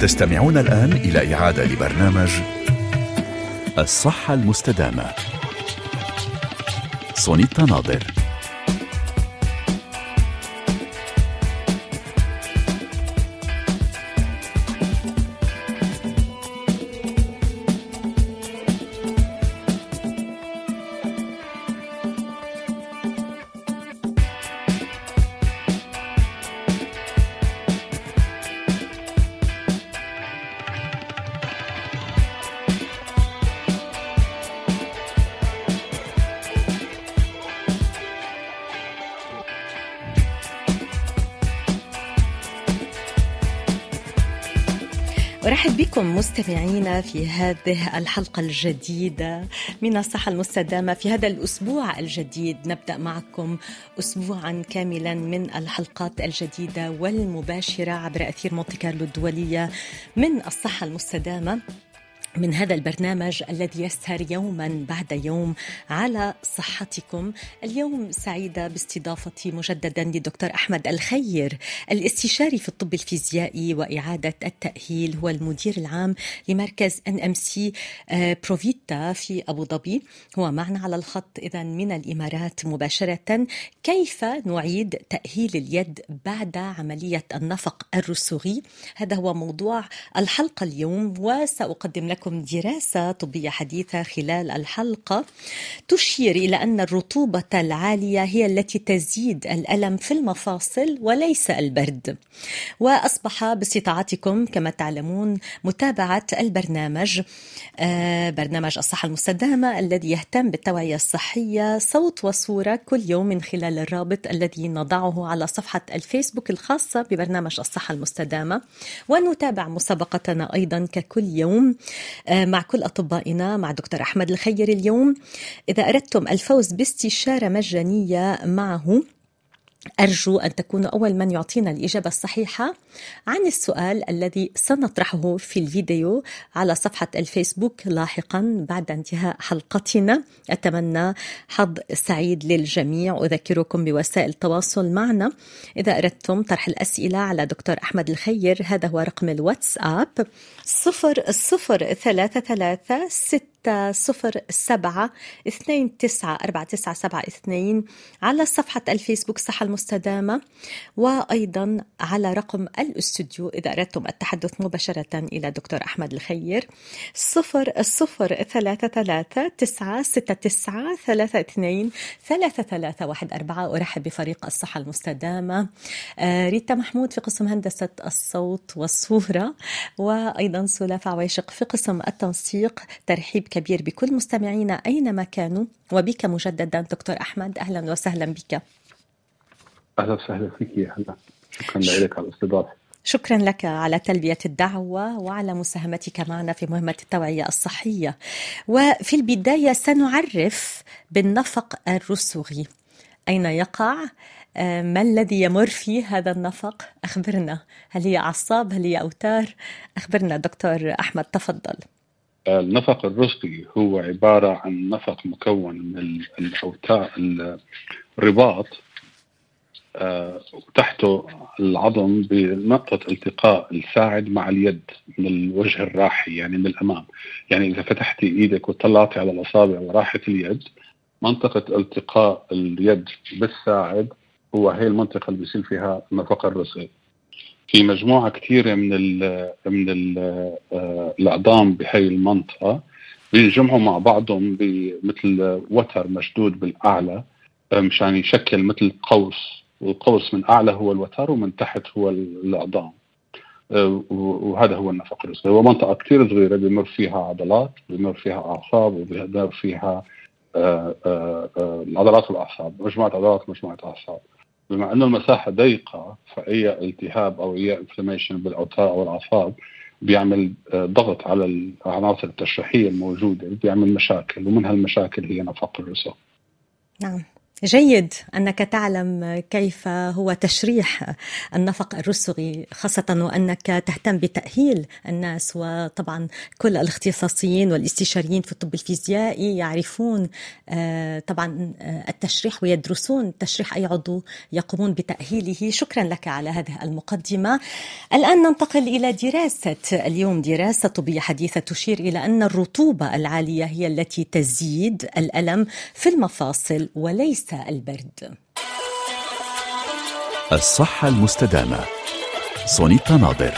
تستمعون الآن إلى إعادة لبرنامج الصحة المستدامة. سونيتا ناظر. في هذه الحلقة الجديدة من الصحة المستدامة في هذا الأسبوع الجديد. نبدأ معكم اسبوعا كاملا من الحلقات الجديدة والمباشرة عبر أثير مونتي كارلو الدولية من الصحة المستدامة. من هذا البرنامج الذي يسهر يوما بعد يوم على صحتكم. اليوم سعيدة باستضافتي مجددا للدكتور أحمد الخير الاستشاري في الطب الفيزيائي وإعادة التأهيل هو المدير العام لمركز NMC ProVita في أبو ظبي. هو معنا على الخط إذا من الإمارات مباشرة. كيف نعيد تأهيل اليد بعد عملية النفق الرسغي؟ هذا هو موضوع الحلقة اليوم وسأقدم لكم لكم دراسة طبية حديثة خلال الحلقة تشير إلى أن الرطوبة العالية هي التي تزيد الألم في المفاصل وليس البرد. وأصبح باستطاعتكم كما تعلمون متابعة البرنامج برنامج الصحة المستدامة الذي يهتم بالتوعية الصحية صوت وصورة كل يوم من خلال الرابط الذي نضعه على صفحة الفيسبوك الخاصة ببرنامج الصحة المستدامة. ونتابع مسابقتنا أيضا ككل يوم. مع كل أطبائنا مع دكتور أحمد الخير اليوم. إذا أردتم الفوز باستشارة مجانية معه أرجو أن تكونوا أول من يعطينا الإجابة الصحيحة عن السؤال الذي سنطرحه في الفيديو على صفحة الفيسبوك لاحقا بعد انتهاء حلقتنا. أتمنى حظ سعيد للجميع. أذكركم بوسائل التواصل معنا. إذا أردتم طرح الأسئلة على دكتور أحمد الخير هذا هو رقم الواتساب صفر صفر ثلاثة ثلاثة ستة صفر سبعة اثنين تسعة أربعة تسعة سبعة اثنين على صفحة الفيسبوك صحة المستدامة وأيضا على رقم الأستوديو إذا أردتم التحدث مباشرة إلى دكتور أحمد الخير صفر صفر ثلاثة ثلاثة تسعة ستة تسعة ثلاثة اثنين ثلاثة ثلاثة واحد أربعة. أرحب بفريق الصحة المستدامة ريتا محمود في قسم هندسة الصوت والصورة وأيضا سلافة عويشق في قسم التنسيق ترحيب كبير بكل مستمعينا أينما كانوا. وبك مجددا دكتور أحمد أهلا وسهلا بك. أهلا وسهلا فيك يا هلا. شكرا لك على الاستضافة. شكرا لك على تلبية الدعوة وعلى مساهمتك معنا في مهمة التوعية الصحية. وفي البداية سنعرف بالنفق الرسوغي أين يقع؟ ما الذي يمر فيه هذا النفق؟ أخبرنا. هل هي أعصاب؟ هل هي أوتار؟ أخبرنا دكتور أحمد تفضل. النفق الرسغي هو عبارة عن نفق مكون من الأوتار الرباط وتحته العظم بنقطة التقاء الساعد مع اليد من الوجه الراحي يعني من الأمام. يعني إذا فتحتي إيدك وطلعتي على الأصابع وراحت اليد منطقة التقاء اليد بالساعد هو هي المنطقة اللي بيصير فيها النفق الرسغي في مجموعة كثيرة من ال من ال الأعضام بهي المنطقة بينجمعوا مع بعضهم بمثل وتر مشدود بالأعلى مشان يشكل مثل قوس والقوس من أعلى هو الوتر ومن تحت هو الأعضام وهذا هو النفق الرسغي هو منطقة كثير صغيرة بيمر فيها عضلات بيمر فيها أعصاب وبيمر فيها العضلات والأعصاب مجموعة عضلات ومجموعة أعصاب. بما انه المساحة ضيقة فأي التهاب أو أي انفلاميشن بالأوتار أو الأعصاب بيعمل ضغط على العناصر التشريحية الموجودة بيعمل مشاكل ومن هالمشاكل هي نفق الرسغ. نعم جيد أنك تعلم كيف هو تشريح النفق الرسغي خاصة وأنك تهتم بتأهيل الناس. وطبعا كل الاختصاصيين والاستشاريين في الطب الفيزيائي يعرفون آه، طبعا آه، التشريح ويدرسون تشريح أي عضو يقومون بتأهيله. شكرا لك على هذه المقدمة. الآن ننتقل إلى دراسة اليوم. دراسة طبية حديثة تشير إلى أن الرطوبة العالية هي التي تزيد الألم في المفاصل وليس البرد. الصحة المستدامة. سونيتا ناظر.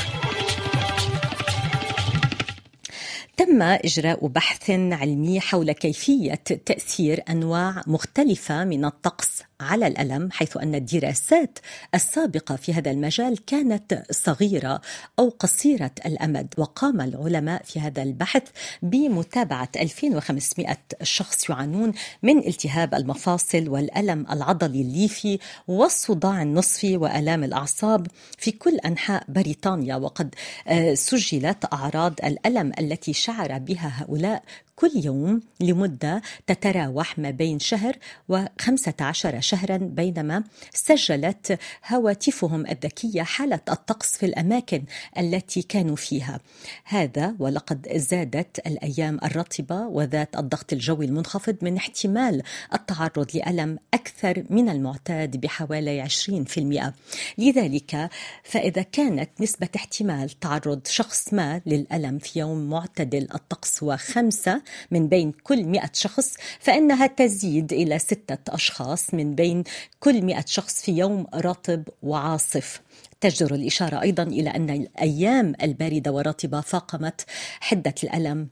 تم إجراء بحث علمي حول كيفية تأثير أنواع مختلفة من الطقس. على الألم حيث أن الدراسات السابقة في هذا المجال كانت صغيرة أو قصيرة الأمد وقام العلماء في هذا البحث بمتابعة 2500 شخص يعانون من التهاب المفاصل والألم العضلي الليفي والصداع النصفي وآلام الأعصاب في كل أنحاء بريطانيا. وقد آه، سجلت أعراض الألم التي شعر بها هؤلاء كل يوم لمدة تتراوح ما بين شهر وخمسة عشر شهرا بينما سجلت هواتفهم الذكية حالة الطقس في الأماكن التي كانوا فيها. هذا ولقد زادت الأيام الرطبة وذات الضغط الجوي المنخفض من احتمال التعرض لألم أكثر من المعتاد بحوالي 20% لذلك فإذا كانت نسبة احتمال تعرض شخص ما للألم في يوم معتدل الطقس وخمسة من بين كل مئة شخص فإنها تزيد إلى ستة أشخاص من بين كل مئة شخص في يوم رطب وعاصف. تجدر الإشارة أيضا إلى أن الأيام الباردة والرطبة فاقمت حدة الألم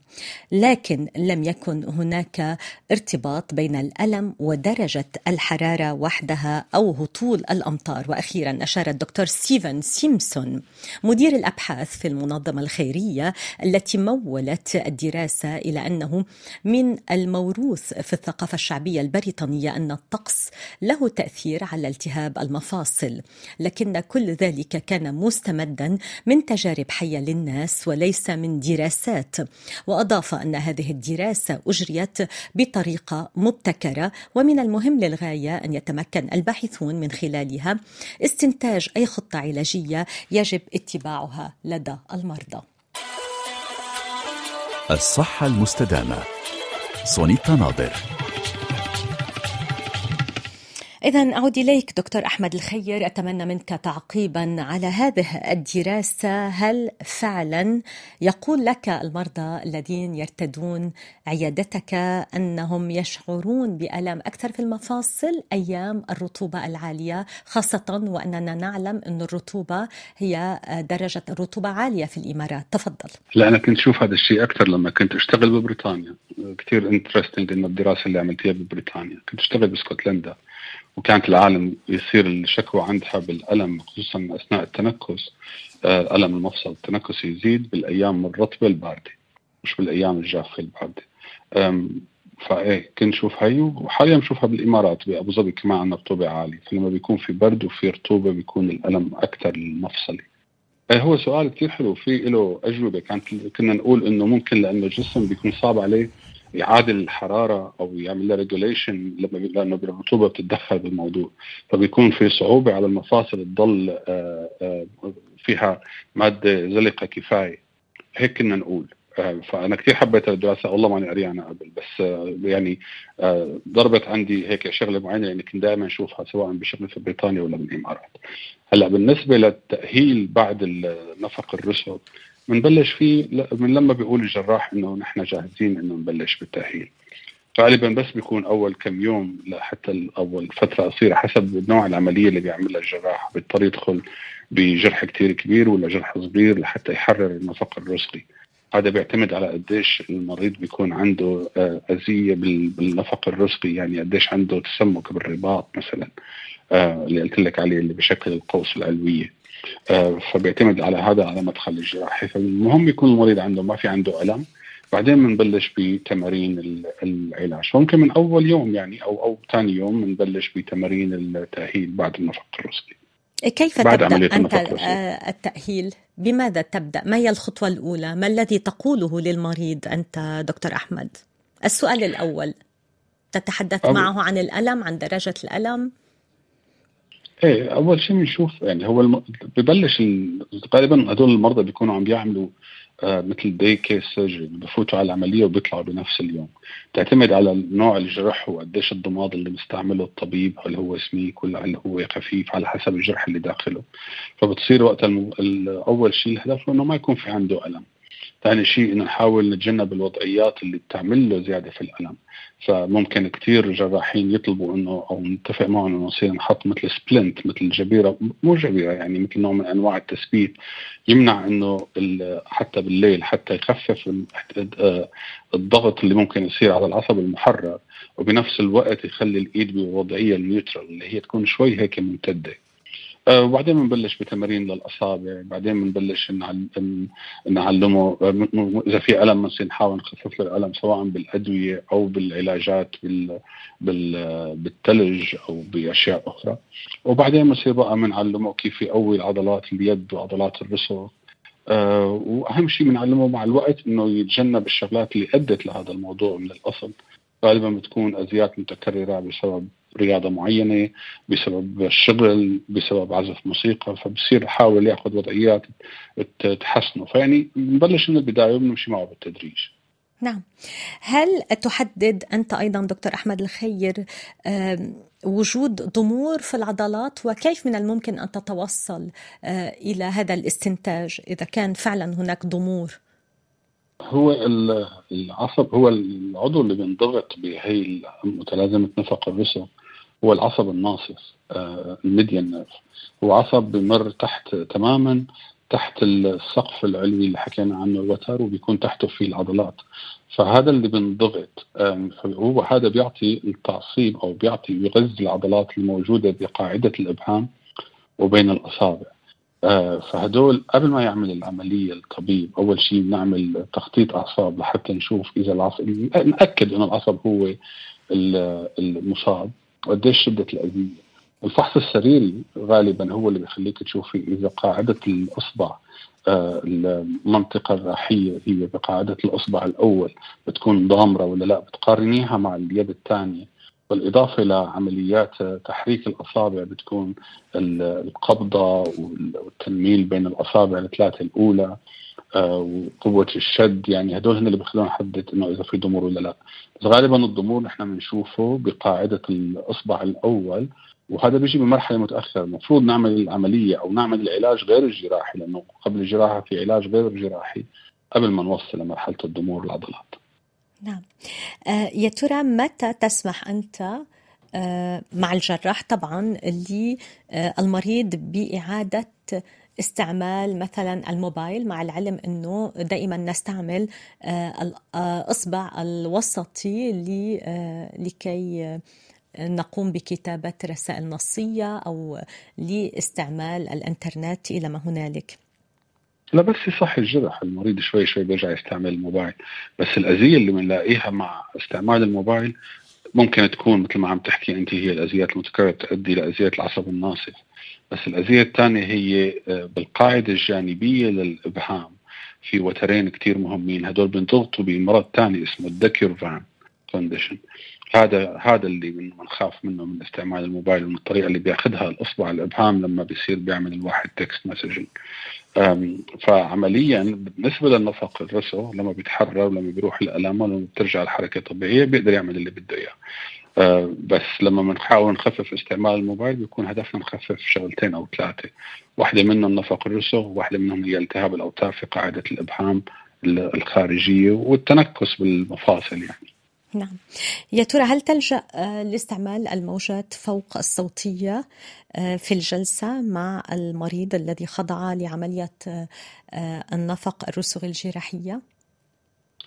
لكن لم يكن هناك ارتباط بين الألم ودرجة الحرارة وحدها أو هطول الأمطار. وأخيرا أشار الدكتور ستيفن سيمسون مدير الأبحاث في المنظمة الخيرية التي مولت الدراسة إلى أنه من الموروث في الثقافة الشعبية البريطانية أن الطقس له تأثير على التهاب المفاصل. لكن كل ذلك ذلك كان مستمدا من تجارب حية للناس وليس من دراسات. وأضاف أن هذه الدراسة أجريت بطريقة مبتكرة ومن المهم للغاية أن يتمكن الباحثون من خلالها استنتاج أي خطة علاجية يجب اتباعها لدى المرضى. الصحة المستدامة سونيتا ناظر. إذا أعود إليك دكتور أحمد الخير. أتمنى منك تعقيبا على هذه الدراسة. هل فعلا يقول لك المرضى الذين يرتدون عيادتك أنهم يشعرون بألم أكثر في المفاصل أيام الرطوبة العالية؟ خاصة وأننا نعلم أن الرطوبة هي درجة الرطوبة عالية في الإمارات. تفضل. لا أنا كنت أشوف هذا الشيء أكثر لما كنت أشتغل ببريطانيا. كثير interesting إنه الدراسة اللي عملتيها ببريطانيا. كنت أشتغل باسكتلندا وكانت العالم يصير الشكوى عندها بالألم خصوصا أثناء التنكس. آه، ألم المفصل التنكس يزيد بالأيام الرطبة الباردة مش بالأيام الجافة الباردة. فإيه كنت شوف هي وحاليا بشوفها بالإمارات بأبو ظبي كمان عندنا رطوبة عالية. فلما بيكون في برد وفي رطوبة بيكون الألم أكثر المفصلي إيه هو سؤال كثير حلو في له أجوبة. كانت كنا نقول إنه ممكن لأنه الجسم بيكون صعب عليه يعادل الحرارة أو يعمل لها ريجوليشن لما لأنه الرطوبه بتتدخل بالموضوع. فبيكون في صعوبة على المفاصل تضل آه، آه، فيها مادة زلقة كفاية. هيك كنا نقول. آه، فأنا كثير حبيت الدراسة. والله ماني قريانها قبل. بس يعني ضربت عندي هيك شغلة معينة. يعني كنت دائما أشوفها سواء بشغل في بريطانيا ولا بالامارات هلأ بالنسبة للتأهيل بعد النفق الرسل بنبلش فيه من لما بيقول الجراح إنه نحن جاهزين إنه نبلش بالتأهيل. غالبا بس بيكون أول كم يوم لحتى اول فترة قصيرة حسب نوع العملية اللي بيعملها الجراح. بيضطر يدخل بجرح كتير كبير ولا جرح صغير لحتى يحرر النفق الرسغي هذا بيعتمد على قديش المريض بيكون عنده آه، أذية بالنفق الرسغي يعني قديش عنده تسمك بالرباط مثلا. آه، اللي قلت لك عليه اللي بشكل القوس العلوية. آه، فبيعتمد على هذا على مدخل الجراحي فالمهم يكون المريض عنده ما في عنده ألم بعدين بنبلش بتمارين العلاج. ممكن من أول يوم يعني أو أو ثاني يوم بنبلش بتمارين التأهيل بعد النفق الرسلي كيف بعد تبدأ أنت آه، التأهيل؟ بماذا تبدأ؟ ما هي الخطوة الأولى؟ ما الذي تقوله للمريض أنت دكتور أحمد؟ السؤال الأول تتحدث معه عن الألم عن درجة الألم؟ إيه أول شيء بنشوف يعني هو الم... ببلش غالبا هدول المرضى بيكونوا عم بيعملوا آه مثل day case surgery بفوتوا على العملية وبيطلعوا بنفس اليوم. تعتمد على نوع الجرح وقديش الضماد اللي مستعمله الطبيب هل هو سميك ولا هل هو خفيف على حسب الجرح اللي داخله. فبتصير وقت الم... أول شيء الهدف إنه ما يكون في عنده ألم. ثاني شيء إنه نحاول نتجنب الوضعيات اللي بتعمل له زيادة في الألم. فممكن كثير جراحين يطلبوا إنه أو نتفق معهم إنه نصير نحط مثل splint مثل جبيرة مو جبيرة يعني مثل نوع من أنواع التثبيت يمنع إنه حتى بالليل حتى يخفف الضغط اللي ممكن يصير على العصب المحرر وبنفس الوقت يخلي الإيد بوضعية ال neutral اللي هي تكون شوي هيك ممتدة. آه، وبعدين بنبلش بتمارين للأصابع بعدين بنبلش نعلمه إذا في ألم مثلا نحاول نخفف له الألم سواء بالأدوية أو بالعلاجات بال بالثلج أو بأشياء أخرى. وبعدين بنصير بقى بنعلمه كيف يقوي عضلات اليد وعضلات الرسغ أه وأهم شيء بنعلمه مع الوقت إنه يتجنب الشغلات اللي أدت لهذا الموضوع من الاصل غالبا بتكون أذيات متكررة بسبب رياضة معينة بسبب الشغل بسبب عزف موسيقى فبصير يحاول ياخذ وضعيات تحسنه. فيعني بنبلش من البداية وبنمشي معه بالتدريج. نعم. هل تحدد أنت أيضا دكتور أحمد الخير وجود ضمور في العضلات؟ وكيف من الممكن أن تتوصل آه، إلى هذا الاستنتاج إذا كان فعلا هناك ضمور؟ هو العصب هو العضو اللي بينضغط بهي متلازمة نفق الرسم. هو العصب الناصف آه، ال median nerve هو عصب بمر تحت تماما تحت السقف العلوي اللي حكينا عنه الوتر وبيكون تحته في العضلات. فهذا اللي بينضغط هو هذا بيعطي التعصيب أو بيعطي بيغذي العضلات الموجودة بقاعدة الإبهام وبين الأصابع. آه، فهدول قبل ما يعمل العملية الطبيب أول شيء بنعمل تخطيط أعصاب لحتى نشوف إذا العصب نأكد إنه العصب هو المصاب. وقديش شدة الأذية الفحص السريري غالبا هو اللي بيخليك تشوفي إذا قاعدة الإصبع آه، المنطقة الراحية هي بقاعدة الإصبع الأول بتكون ضامرة ولا لا بتقارنيها مع اليد الثانية. بالإضافة لعمليات تحريك الأصابع بتكون القبضة والتنميل بين الأصابع الثلاثة الأولى. آه، وقوة الشد يعني هدول هن اللي بيخلونا نحدد إنه إذا في ضمور ولا لا. بس غالبا الضمور نحن بنشوفه بقاعدة الأصبع الأول وهذا بيجي بمرحلة متأخرة. المفروض نعمل العملية أو نعمل العلاج غير الجراحي لأنه قبل الجراحة في علاج غير الجراحي قبل ما نوصل لمرحلة الضمور العضلات نعم. آه، يا ترى متى تسمح أنت آه، مع الجراح طبعا للمريض بإعادة استعمال مثلا الموبايل مع العلم إنه دائما نستعمل آه، الاصبع الوسطي لكي نقوم بكتابة رسائل نصية أو لاستعمال الإنترنت إلى ما هنالك. لا بس يصح الجرح المريض شوي شوي بيرجع يستعمل الموبايل. بس الأذية اللي بنلاقيها مع استعمال الموبايل ممكن تكون مثل ما عم تحكي أنت هي الأذيات المتكررة تؤدي لأذية العصب الناصف. بس الأذية الثانية هي آه، بالقاعدة الجانبية للإبهام. في وترين كتير مهمين. هدول بنضغطوا بمرض ثاني اسمه ال De Quervain condition هذا هذا اللي بنخاف منه من استعمال الموبايل ومن الطريقة اللي بيأخذها الأصبع الإبهام لما بيصير بيعمل الواحد text messaging فعمليا بالنسبة للنفق الرسغي لما بيتحرر ولما بيروح الالام ولما بترجع الحركة طبيعيه بيقدر يعمل اللي بده إياه. بس لما بنحاول نخفف استعمال الموبايل بيكون هدفنا نخفف شغلتين أو ثلاثة. واحدة منهم نفق الرسغ وواحده منهم هي التهاب الأوتار في قاعدة الابهام الخارجية والتنكس بالمفاصل يعني. نعم. يا ترى هل تلجأ آه، لاستعمال الموجات فوق الصوتية آه، في الجلسة مع المريض الذي خضع لعملية آه، النفق الرسغ الجراحية؟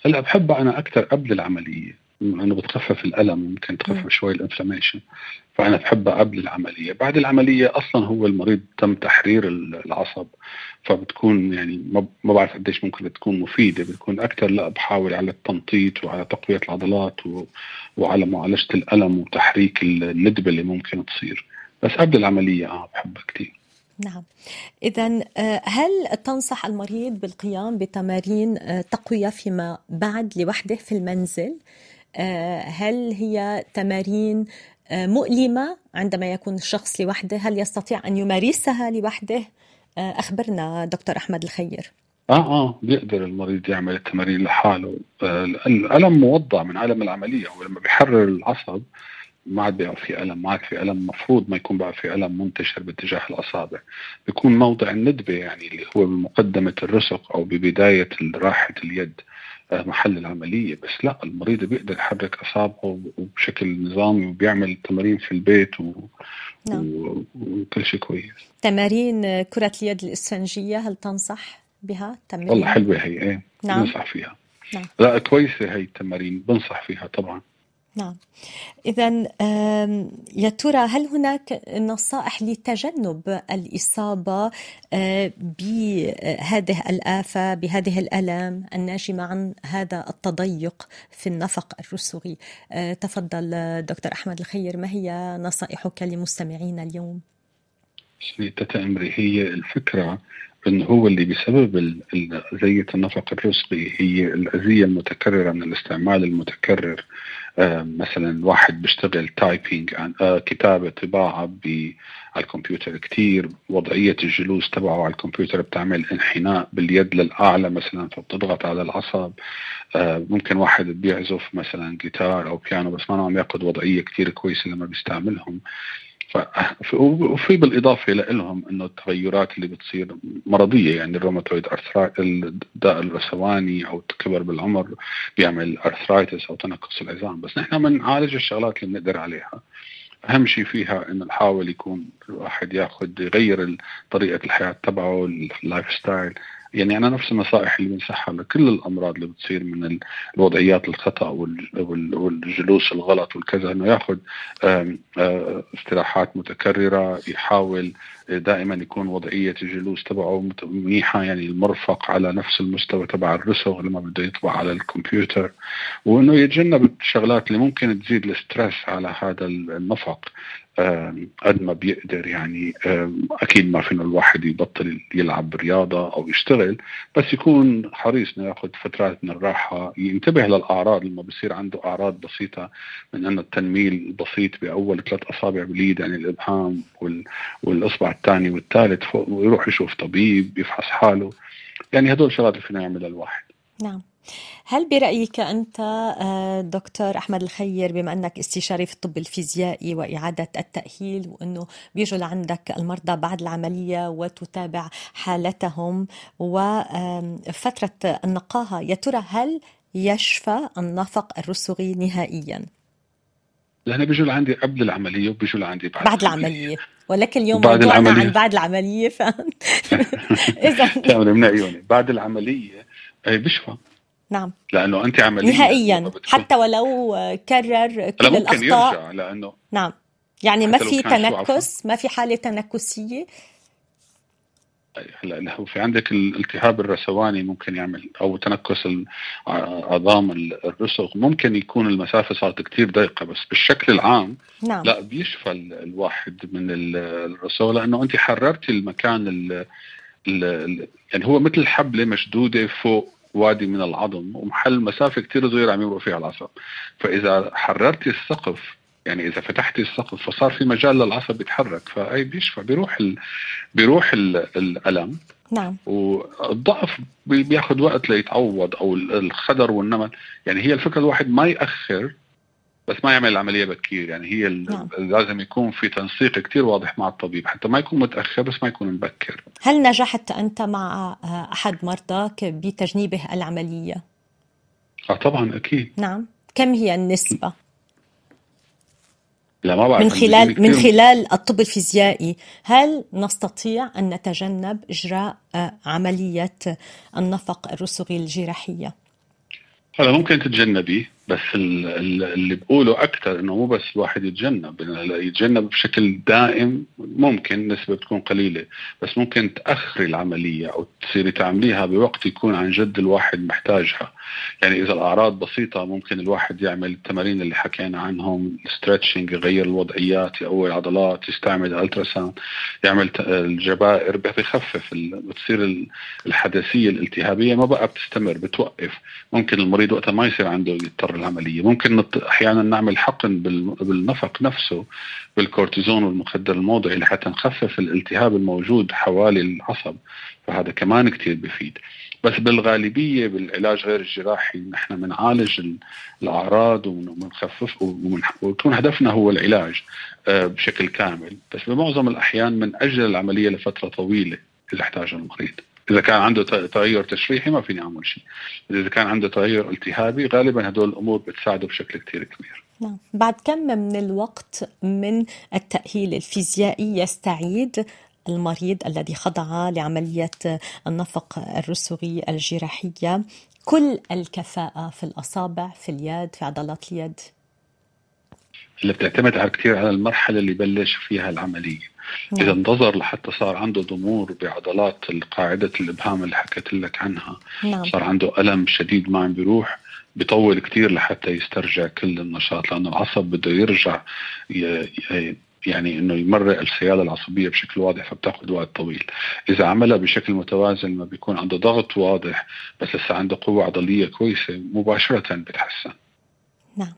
هلأ بحبها أنا أكثر قبل العملية. لأنه بتخفف الألم ممكن تخفف شوي ال inflammation فأنا بحبها قبل العملية. بعد العملية أصلا هو المريض تم تحرير العصب. فبتكون يعني ما بعرف قديش ممكن تكون مفيدة. بتكون أكثر لا بحاول على التنطيط وعلى تقوية العضلات و... وعلى معالجة الألم وتحريك الندبة اللي ممكن تصير. بس قبل العملية آه بحبها كثير نعم. إذا آه، هل تنصح المريض بالقيام بتمارين آه، تقوية فيما بعد لوحده في المنزل؟ هل هي تمارين مؤلمة عندما يكون الشخص لوحده؟ هل يستطيع أن يمارسها لوحده؟ أخبرنا دكتور أحمد الخير. آه آه بيقدر المريض يعمل التمارين لحاله. الألم موضع من عالم العملية. هو لما بيحرر العصب ما عاد بيقع في ألم ما عاد في ألم مفروض ما يكون بقى في ألم منتشر باتجاه الاصابع بيكون موضع الندبة يعني اللي هو بمقدمة الرسق أو ببداية راحة اليد. آه، محل العملية بس لا المريض بيقدر يحرك أصابعه بشكل نظامي وبيعمل تمارين في البيت و... نعم. و... وكل شيء كويس تمارين كرة اليد الإسفنجية هل تنصح بها تمارين؟ والله حلوة هي إيه نعم. بنصح فيها نعم. لا كويسة هي التمارين بنصح فيها طبعا نعم. إذا يا ترى هل هناك نصائح لتجنب الإصابة آه، بهذه الآفة بهذه الآلام الناجمة عن هذا التضيق في النفق الرسغي آه، تفضل دكتور أحمد الخير ما هي نصائحك لمستمعينا اليوم؟ تتا أمري هي الفكرة انه هو اللي بسبب أذية النفق الرسغي هي الأذية المتكررة من الاستعمال المتكرر. آه، مثلا واحد بيشتغل تايبينج آه، كتابة طباعة على الكمبيوتر كتير وضعية الجلوس تبعه على الكمبيوتر بتعمل انحناء باليد للأعلى مثلا فبتضغط على العصب آه، ممكن واحد بيعزف مثلا جيتار أو بيانو بس ما عم ياخذ وضعية كتير كويسة لما بيستعملهم. وفي بالإضافة لهم إنه التغيرات اللي بتصير مرضية يعني الروماتويد الداء الرثواني أو الكبر بالعمر بيعمل arthritis أو تنقص العظام بس نحن بنعالج الشغلات اللي بنقدر عليها. أهم شيء فيها إنه نحاول يكون الواحد ياخذ يغير طريقة الحياة تبعه ال lifestyle يعني أنا نفس النصائح اللي بنصحها لكل الأمراض اللي بتصير من الوضعيات الخطأ والجلوس الغلط والكذا إنه ياخذ استراحات متكررة يحاول دائما يكون وضعية الجلوس تبعه منيحة يعني المرفق على نفس المستوى تبع الرسغ لما بده يطبع على الكمبيوتر وإنه يتجنب الشغلات اللي ممكن تزيد الستريس على هذا النفق. قد ما بيقدر يعني أكيد ما فينا الواحد يبطل يلعب رياضة أو يشتغل بس يكون حريص إنه ياخذ فترات من الراحة ينتبه للأعراض لما بصير عنده أعراض بسيطة من انه التنميل البسيط بأول ثلاث أصابع باليد يعني الإبهام والإصبع الثاني والثالث ويروح يشوف طبيب يفحص حاله. يعني هدول شغلات فينا يعملها الواحد. نعم. هل برأيك أنت آه، دكتور أحمد الخير بما أنك استشاري في الطب الفيزيائي وإعادة التأهيل وأنه بيجوا لعندك المرضى بعد العملية وتتابع حالتهم وفترة النقاهة يا ترى هل يشفى النفق الرسغي نهائيا؟ لأن بيجوا لعندي قبل العملية وبيجوا لعندي بعد, بعد العملية, العملية. ولكن اليوم بعد العملية. عن بعد العملية ف إذا من عيوني بعد العملية بيشفى نعم. لأنه انت عمليا نهائيا حتى ولو كرر كل ممكن الأخطاء. يرجع لأنه نعم. يعني ما في تنكس ما في حالة تنكسية. هلا هو في عندك الالتهاب الرثواني ممكن يعمل أو تنكس عظام الرسغ. ممكن يكون المسافة صارت كثير ضيقه بس بالشكل العام نعم. لا بيشفى الواحد من الرسغ لأنه انت حررتي المكان ال يعني هو مثل حبلة مشدودة فوق وادي من العظم ومحل مسافة كثير صغيرة عم يمرق فيها العصب فإذا حررتي السقف يعني إذا فتحتي السقف فصار في مجال للعصب يتحرك فأي بيشفى. بيروح ال... بيروح ال... الألم. نعم. والضعف بياخذ وقت ليتعوض أو الخدر والنمل. يعني هي الفكرة الواحد ما يأخر بس ما يعمل العملية بكير يعني هي نعم. لازم يكون في تنسيق كتير واضح مع الطبيب حتى ما يكون متأخر بس ما يكون مبكر. هل نجحت أنت مع أحد مرضاك بتجنيبه العملية؟ آه طبعا أكيد. نعم. كم هي النسبة؟ لا ما بعرف. من خلال من خلال الطب الفيزيائي هل نستطيع أن نتجنب إجراء عملية النفق الرسغي الجراحية؟ هلا ممكن تتجنبيه بس اللي بقوله أكثر إنه مو بس الواحد يتجنب يتجنب بشكل دائم ممكن نسبة تكون قليلة بس ممكن تأخري العملية أو تصيري تعمليها بوقت يكون عن جد الواحد محتاجها. يعني إذا الأعراض بسيطة ممكن الواحد يعمل التمارين اللي حكينا عنهم ال stretching يغير الوضعيات يقوي العضلات يستعمل ال ultrasound يعمل الجبائر بخفف بتصير الحدثيه الالتهابية ما بقى بتستمر بتوقف. ممكن المريض وقتها ما يصير عنده يضطر العملية. ممكن أحيانا نعمل حقن بالنفق نفسه بالكورتيزون والمخدر الموضعي لحتى نخفف الالتهاب الموجود حوالي العصب. فهذا كمان كثير بفيد. بس بالغالبية بالعلاج غير الجراحي نحن بنعالج الأعراض وبنخفف ويكون هدفنا هو العلاج آه، بشكل كامل. بس بمعظم الأحيان بنأجل العملية لفترة طويلة اذا احتاجها المريض. إذا كان عنده تغير تشريحي ما فيني أعمل شيء. إذا كان عنده تغير التهابي غالبا هدول الأمور بتساعده بشكل كثير كبير. نعم. بعد كم من الوقت من التأهيل الفيزيائي يستعيد المريض الذي خضع لعملية النفق الرسغي الجراحية. كل الكفاءة في الأصابع في اليد في عضلات اليد. اللي بتعتمد على كثير على المرحلة اللي بلش فيها العملية. نعم. إذا انتظر لحتى صار عنده ضمور بعضلات قاعدة الإبهام اللي حكيت لك عنها. نعم. صار عنده ألم شديد ما عم بيروح. بيطول كثير لحتى يسترجع كل النشاط لأنه العصب بده يرجع يعني إنه يمرق السياله العصبية بشكل واضح فبتاخذ وقت طويل. إذا عملها بشكل متوازن ما بيكون عنده ضغط واضح بس لسه عنده قوة عضلية كويسة مباشرة بتحسن. نعم.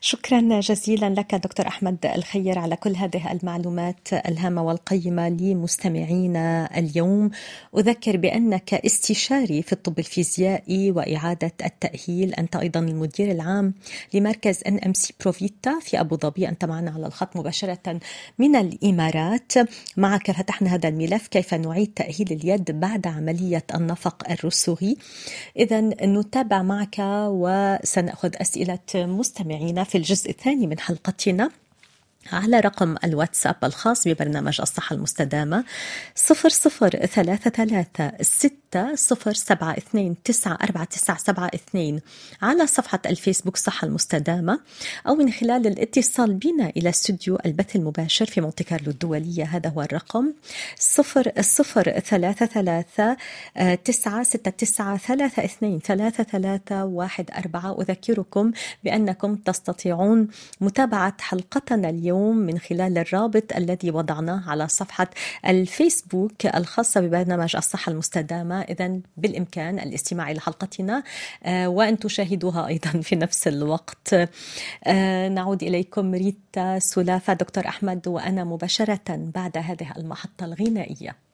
شكرا جزيلا لك دكتور أحمد الخير على كل هذه المعلومات الهامة والقيمة لمستمعينا اليوم. أذكر بأنك استشاري في الطب الفيزيائي وإعادة التأهيل. أنت أيضا المدير العام لمركز NMC ProVita في أبو ظبي. أنت معنا على الخط مباشرة من الإمارات. معك فتحنا هذا الملف. كيف نعيد تأهيل اليد بعد عملية النفق الرسوغي؟ اذا نتابع معك وسنأخذ أسئلة مستمعين. مستمعينا في الجزء الثاني من حلقتنا على رقم الواتساب الخاص ببرنامج الصحة المستدامة صفر صفر ثلاثة ثلاثة ستة صفر سبعة اثنين تسعة أربعة تسعة سبعة اثنين على صفحة الفيسبوك صحة المستدامة أو من خلال الاتصال بنا إلى استوديو البث المباشر في مونتي كارلو الدولية. هذا هو الرقم صفر صفر ثلاثة ثلاثة تسعة ستة تسعة ثلاثة اثنين ثلاثة ثلاثة واحد أربعة. أذكركم بأنكم تستطيعون متابعة حلقتنا اليوم من خلال الرابط الذي وضعناه على صفحة الفيسبوك الخاصة ببرنامج الصحة المستدامة. إذا بالإمكان الاستماع إلى حلقتنا آه، وأن تشاهدوها أيضا في نفس الوقت. آه، نعود إليكم ريتا سلافة دكتور أحمد وأنا مباشرة بعد هذه المحطة الغنائية.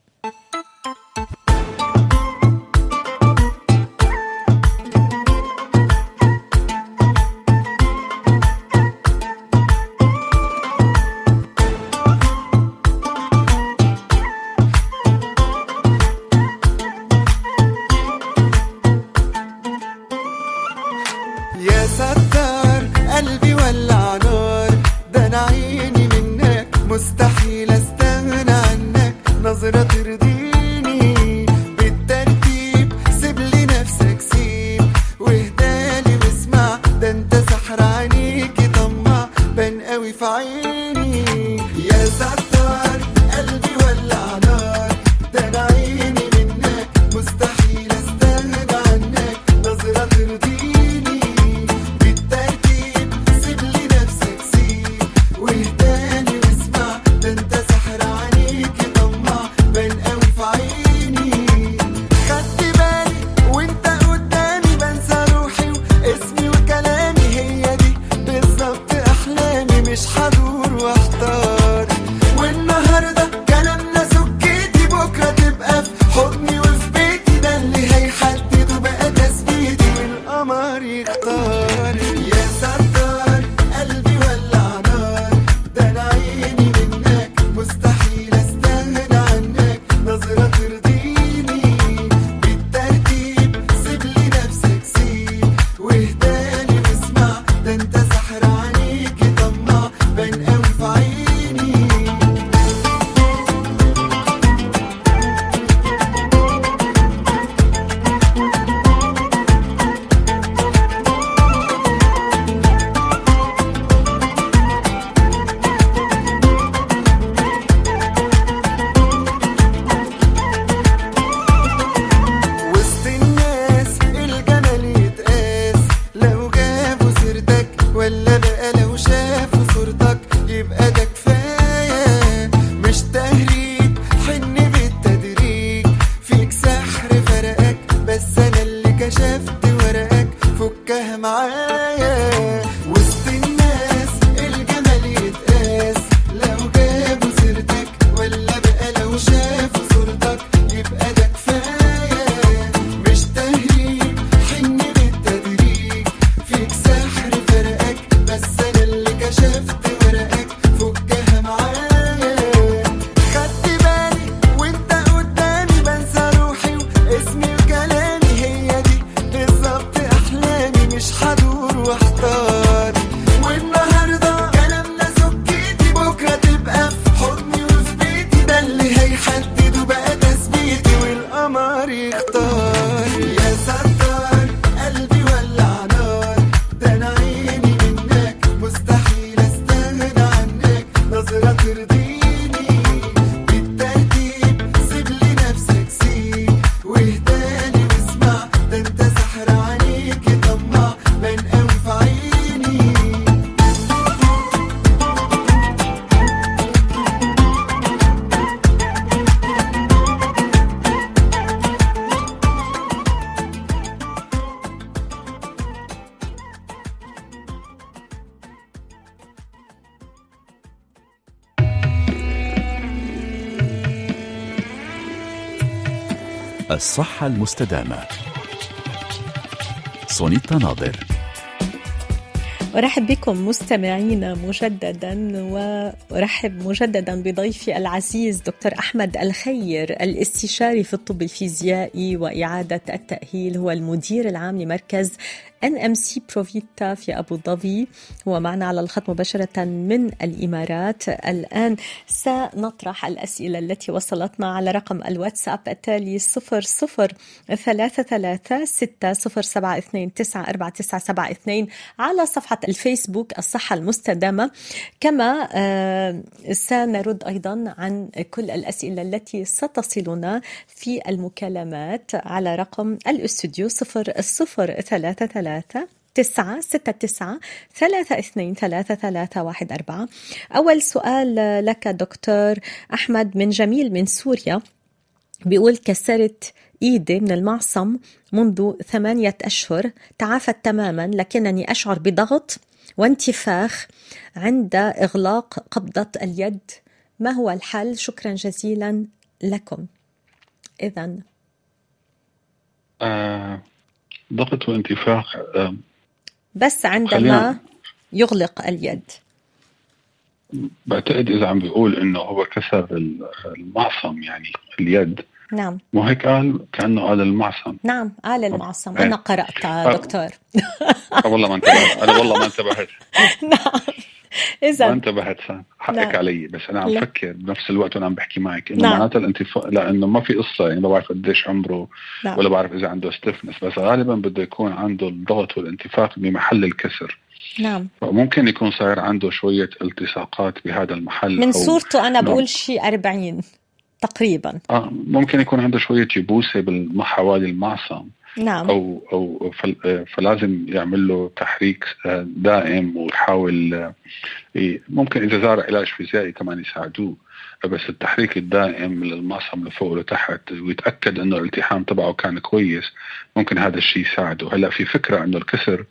المستدامة. سونيتا ناظر. أرحب بكم مستمعينا مجددا وأرحب مجددا بضيفي العزيز دكتور أحمد الخير الاستشاري في الطب الفيزيائي وإعادة التأهيل هو المدير العام لمركز NMC ProVita في ابو ظبي هو معنا على الخط مباشرة من الإمارات. الآن سنطرح الأسئلة التي وصلتنا على رقم الواتساب التالي 0033 على صفحة الفيسبوك الصحة المستدامة. كما آه، سنرد أيضا عن كل الأسئلة التي ستصلنا في المكالمات على رقم الأستوديو 0033 تسعة ستة تسعة ثلاثة اثنين ثلاثة ثلاثة واحد أربعة. أول سؤال لك دكتور أحمد من جميل من سوريا. بيقول كسرت إيدي من المعصم منذ ثمانية أشهر تعافت تماما لكنني أشعر بضغط وانتفاخ عند إغلاق قبضة اليد. ما هو الحل؟ شكرا جزيلا لكم. إذا آه ضغط وانتفاخ بس عندما يغلق اليد. بعتقد إذا عم بيقول إنه هو كسر ال- المعصم يعني اليد. نعم. مو هيك قال؟ كأنه قال المعصم. نعم آل المعصم. إيه. أنا قرأت آه. دكتور. آه والله ما انتبهت. أنا والله ما انتبهت. نعم. ما إذا انتبهت سان حقك نعم. علي بس أنا عم لا. فكر بنفس الوقت وأنا عم بحكي معك إنه نعم. معناتها الانتفاخ لأنه ما في قصة يعني ما بعرف قديش عمره نعم. ولا بعرف إذا عنده ستيفنس بس غالبا بده يكون عنده الضغط والانتفاخ بمحل الكسر نعم فممكن يكون صاير عنده شوية التصاقات بهذا المحل من صورته أنا نعم. بقول شيء 40 تقريبا آه ممكن يكون عنده شوية يبوسة بالم- حوالي المعصم نعم. أو أو فل- فلازم يعمل له تحريك آه، دائم ويحاول آه، ي- ممكن إذا زار علاج فيزيائي كمان يساعدوه. بس التحريك الدائم للمعصم لفوق ولتحت ويتأكد إنه الالتحام تبعه كان كويس ممكن هذا الشيء يساعده. هلأ في فكرة إنه الكسر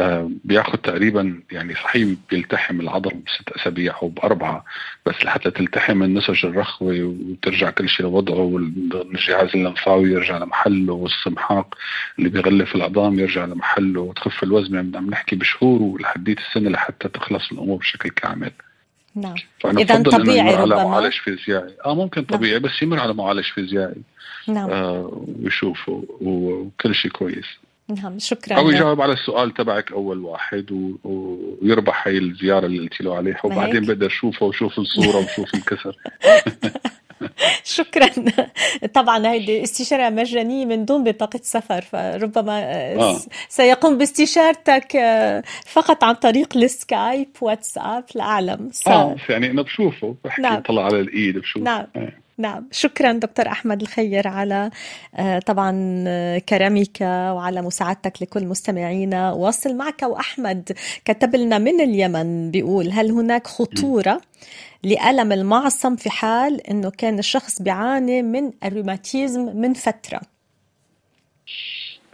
آه، بياخذ تقريبا يعني صحيح بيلتحم العضل بست أسابيع أو بأربعة بس لحتى تلتحم النسج الرخوي وترجع كل شيء لوضعه والجهاز اللمفاوي يرجع لمحله والصمحاق اللي بيغلف العظام يرجع لمحله وتخف الوزن. يعني عم نحكي بشهور ولحديت السنة لحتى تخلص الأمور بشكل كامل. نعم. إنه طبيعي يمر على ربما. معالج فيزيائي. آه ممكن طبيعي بس يمر على معالج فيزيائي. نعم. آه ويشوفه وكل شيء كويس. نعم شكرا أو يجاوب على السؤال تبعك أول واحد و... ويربح هي الزيارة اللي قلت له عليها وبعدين؟ بقدر أشوفه وشوف الصورة وشوف الكسر شكرا طبعا هيدي استشارة مجانية من دون بطاقة سفر فربما آه. سيقوم باستشارتك آه، فقط عن طريق السكايب واتساب لا أعلم س... آه يعني أنا بشوفه بحكي نعم. طلع على الإيد بشوف نعم. إيه. نعم. شكرا دكتور أحمد الخير على آه، طبعا آه، كرمك وعلى مساعدتك لكل مستمعينا. واصل معك وأحمد كتب لنا من اليمن بيقول هل هناك خطورة لألم المعصم في حال أنه كان الشخص بيعاني من الروماتيزم من فترة؟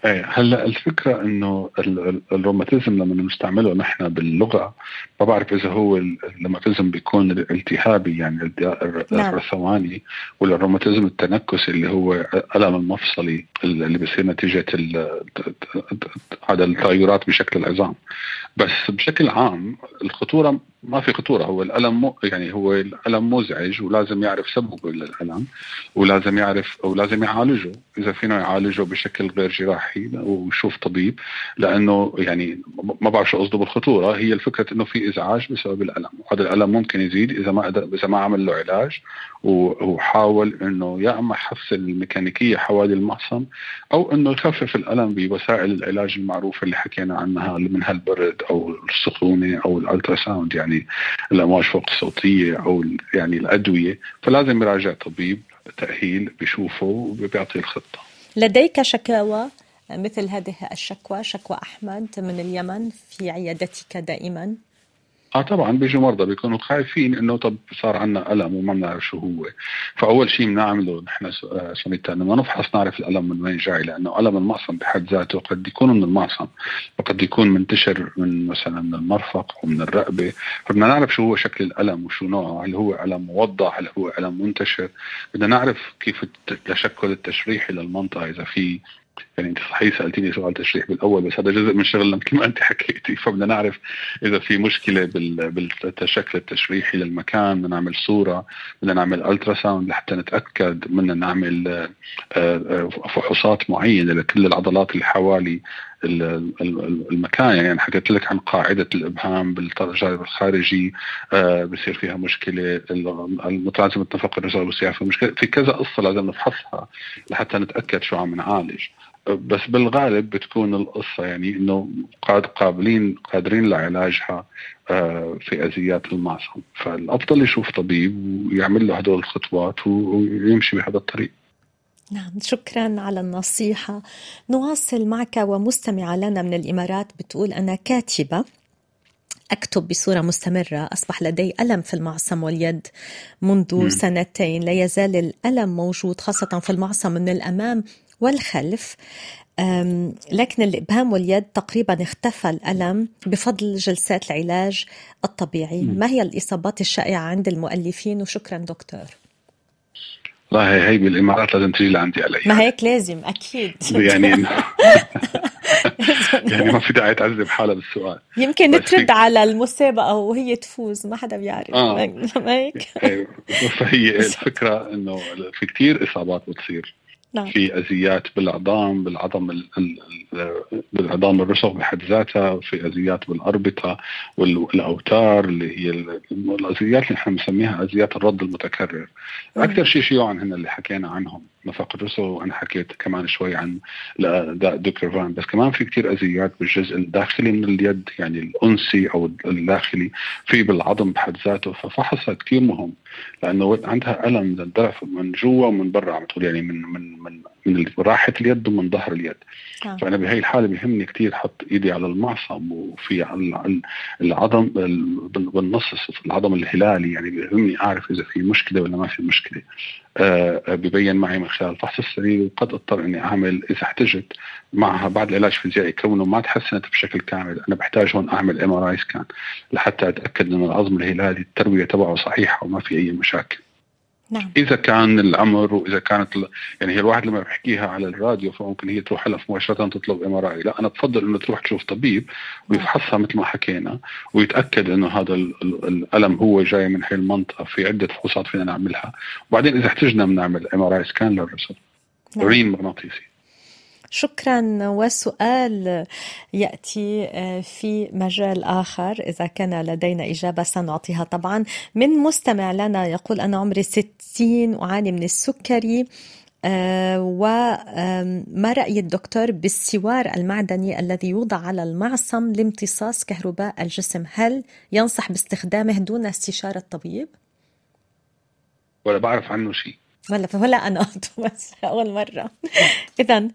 إيه هلأ الفكرة إنه ال- ال- الروماتيزم لما نستعمله نحن باللغة ما بعرف إذا هو ال- الروماتيزم بيكون التهابي يعني الد- الر- نعم. الرثواني ولا الروماتيزم التنكسي اللي هو ألم المفصلي اللي بيصير نتيجة هذا التغيرات بشكل العظام. بس بشكل عام الخطورة ما في خطورة. هو الألم مو يعني هو الألم مزعج ولازم يعرف سببه للألم ولازم يعرف أو لازم يعالجه. إذا فينا يعالجه بشكل غير جراحي ويشوف طبيب لأنه يعني ما بعرف شو قصده بالخطورة. هي الفكرة إنه في إزعاج بسبب الألم. وهذا الألم ممكن يزيد إذا ما إذا ما عمل له علاج. وحاول إنه يا اما يحسن الميكانيكية حوالي المعصم أو إنه يخفف الألم بوسائل العلاج المعروفة اللي حكينا عنها منها البرد أو السخونة أو ال ultrasound يعني الأمواج فوق الصوتية أو يعني الأدوية. فلازم يراجع طبيب تأهيل بيشوفه وبيعطي الخطة. لديك شكاوى مثل هذه الشكوى شكوى أحمد من اليمن في عيادتك دائما؟ آه طبعا بيجوا مرضى بيكونوا خايفين إنه طب صار عندنا ألم وما بنعرف شو هو. فأول شيء بنعمله نحن سميتها إنه ما نفحص نعرف الألم من وين جاي لأنه ألم المعصم بحد ذاته قد يكون من المعصم وقد يكون منتشر من مثلا من المرفق ومن الرقبة. فبدنا نعرف شو هو شكل الألم وشو نوعه هل هو ألم موضح هل هو ألم منتشر. بدنا نعرف كيف التشكل التشريحي للمنطقه إذا في يعني انت صحيح سالتيني سؤال تشريح بالأول بس هذا جزء من شغلنا مثل ما أنت حكيتي فبدنا نعرف إذا في مشكلة بالشكل التشريحي للمكان بدنا نعمل صورة بدنا نعمل الترا ساوند لحتى نتأكد بدنا نعمل آه، آه، فحوصات معينة لكل العضلات اللي حوالي المكان يعني حكيت لك عن قاعدة الإبهام بالجانب الخارجي آه، بصير فيها مشكلة المتلازمه التفق الرجال والسياحه مشكلة في كذا قصة لازم نفحصها لحتى نتأكد شو عم نعالج. بس بالغالب بتكون القصة يعني إنه قاد قابلين قادرين لعلاجها آه، في أذيات المعصم فالأفضل يشوف طبيب ويعمل له هدول الخطوات ويمشي بهذا الطريق. نعم شكرا على النصيحة. نواصل معك ومستمعة لنا من الإمارات بتقول أنا كاتبة أكتب بصورة مستمرة أصبح لدي ألم في المعصم واليد منذ م. سنتين. لا يزال الألم موجود خاصة في المعصم من الأمام والخلف. لكن الإبهام واليد تقريبا اختفى الألم بفضل جلسات العلاج الطبيعي. م. ما هي الإصابات الشائعة عند المؤلفين؟ وشكرا دكتور. لا هي بالإمارات لازم تجي لعندي علي. ما هيك لازم أكيد. يعني يعني ما في داعي تعذب حالها بالسؤال. يمكن نترد على المسابقة وهي تفوز ما حدا بيعرف. آه. ما هيك؟ فهي الفكرة إنه في كثير إصابات بتصير. نعم. في أذيات بالعظام بالعظم بالعظام الرسغ بحد ذاتها في أذيات بالأربطة والأوتار اللي هي الأذيات اللي إحنا بنسميها أذيات الرد المتكرر نعم. أكثر شيء شيوعا هن اللي حكينا عنهم نفق الرسغ وأنا حكيت كمان شوي عن داء دوكرفان بس كمان في كثير أذيات بالجزء الداخلي من اليد يعني الأنسي أو الداخلي في بالعظم بحد ذاته. ففحصها كثير مهم لأنه عندها ألم للضعف من جوا ومن برا عم تقول يعني من من من من راحة اليد ومن ظهر اليد. آه. فأنا بهي الحالة بيهمني كثير أحط إيدي على المعصم وفي العظم بالنص العظم الهلالي. يعني بيهمني أعرف إذا في مشكلة ولا ما في مشكلة. آه ببين معي من خلال الفحص السريري وقد اضطر اني اعمل اذا احتجت معها بعد العلاج الفيزيائي كونه ما تحسنت بشكل كامل. أنا بحتاج هون أعمل MRI scan لحتى أتأكد ان العظم الهلالي التروية تبعه صحيحة وما في أي مشاكل. نعم. إذا كان الأمر وإذا كانت يعني هي الواحد لما بحكيها على الراديو فممكن هي تروح لها مباشرة تطلب MRI لا أنا بفضل إنه تروح تشوف طبيب ويفحصها مثل ما حكينا ويتأكد إنه هذا الألم هو جاي من هي المنطقة في عدة فحوصات فينا نعملها وبعدين إذا احتجنا بنعمل MRI scan للرسغ نعم. رنين مغناطيسي شكرا. وسؤال يأتي آه، في مجال آخر. إذا كان لدينا إجابة سنعطيها طبعا. من مستمع لنا يقول أنا عمري 60 أعاني من السكري آه، وما رأي الدكتور بالسوار المعدني الذي يوضع على المعصم لامتصاص كهرباء الجسم؟ هل ينصح باستخدامه دون استشارة طبيب؟ ولا بعرف عنه شيء. ولا ولا أنا. أول مرة. إذا آه،